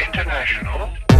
International.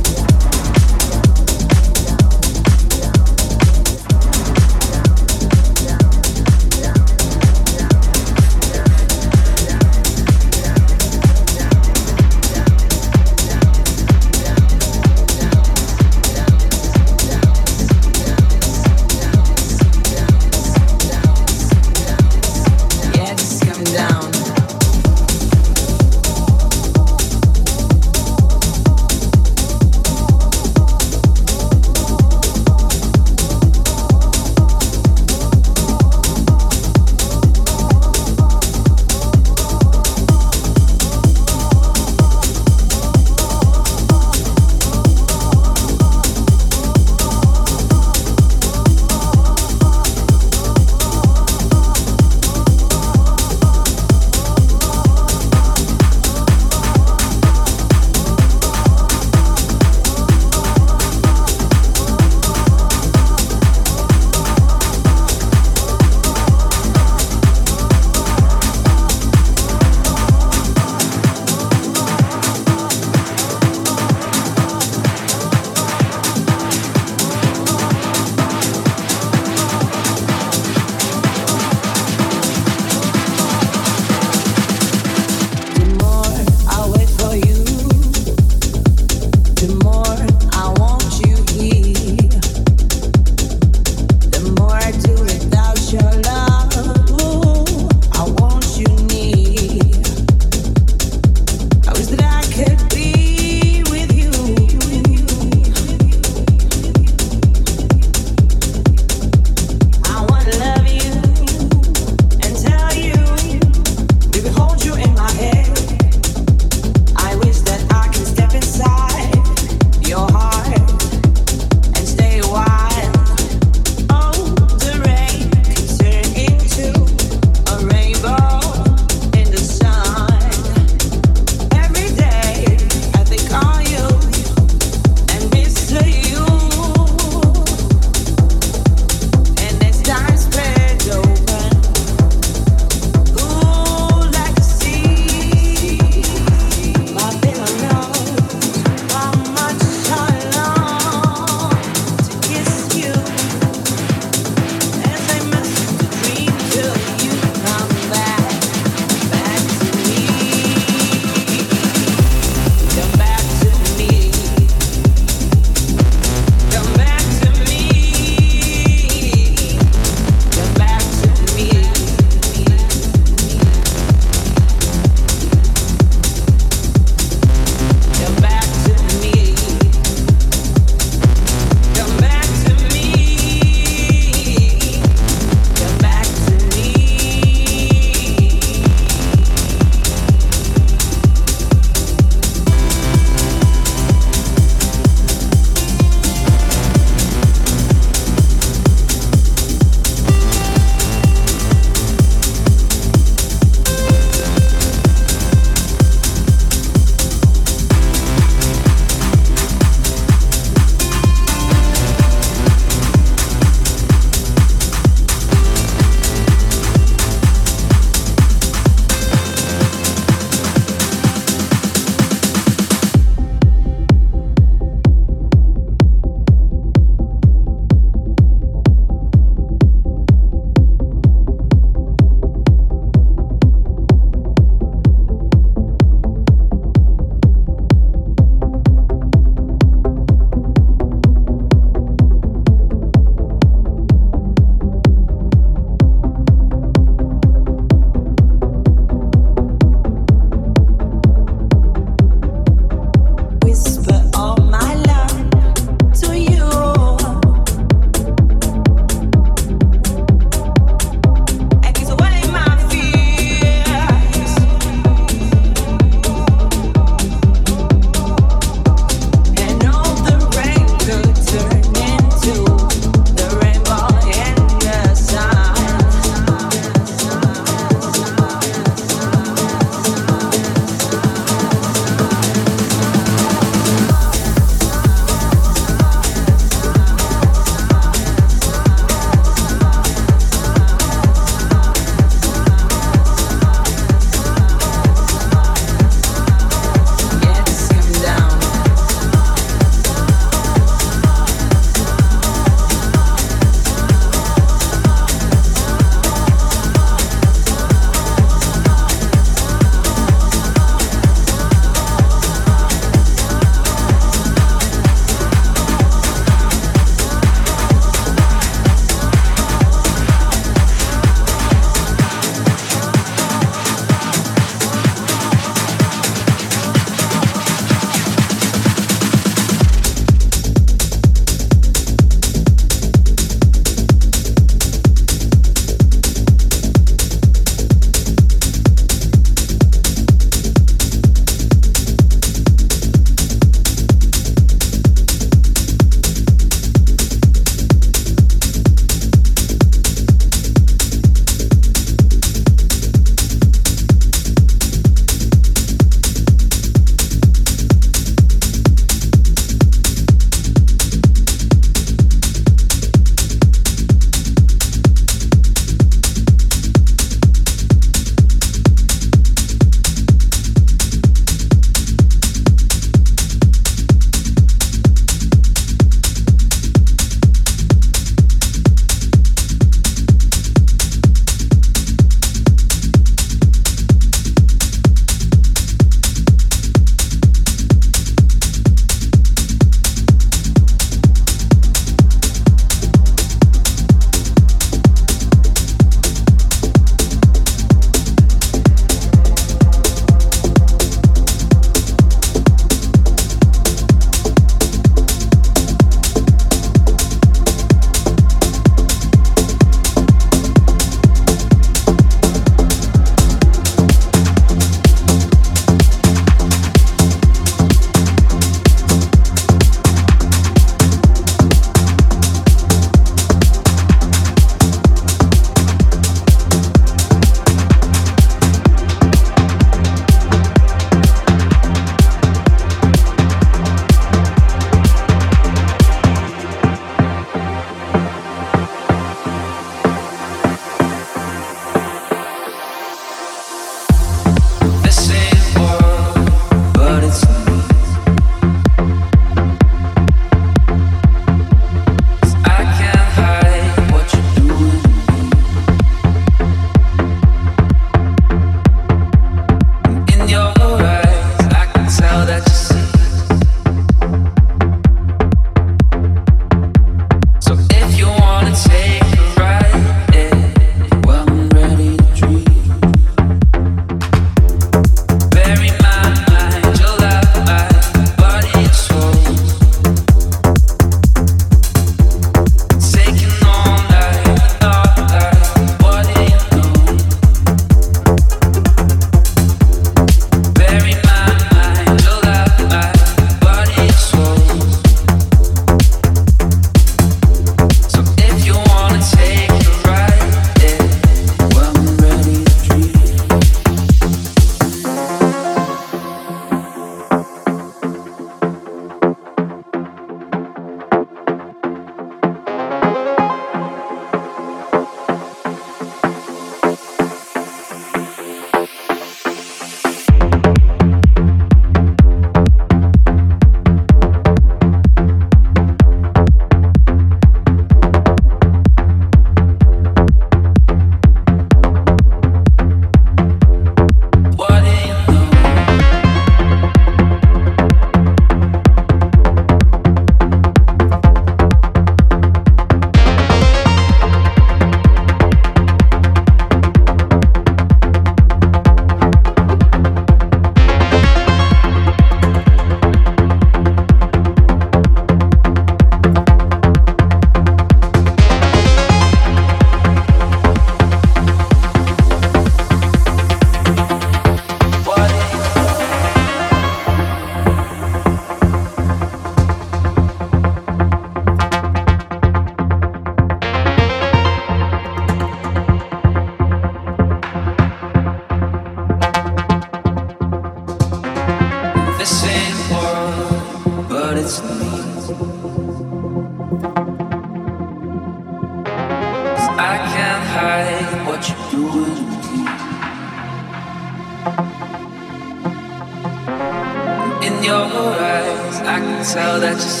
Tell that you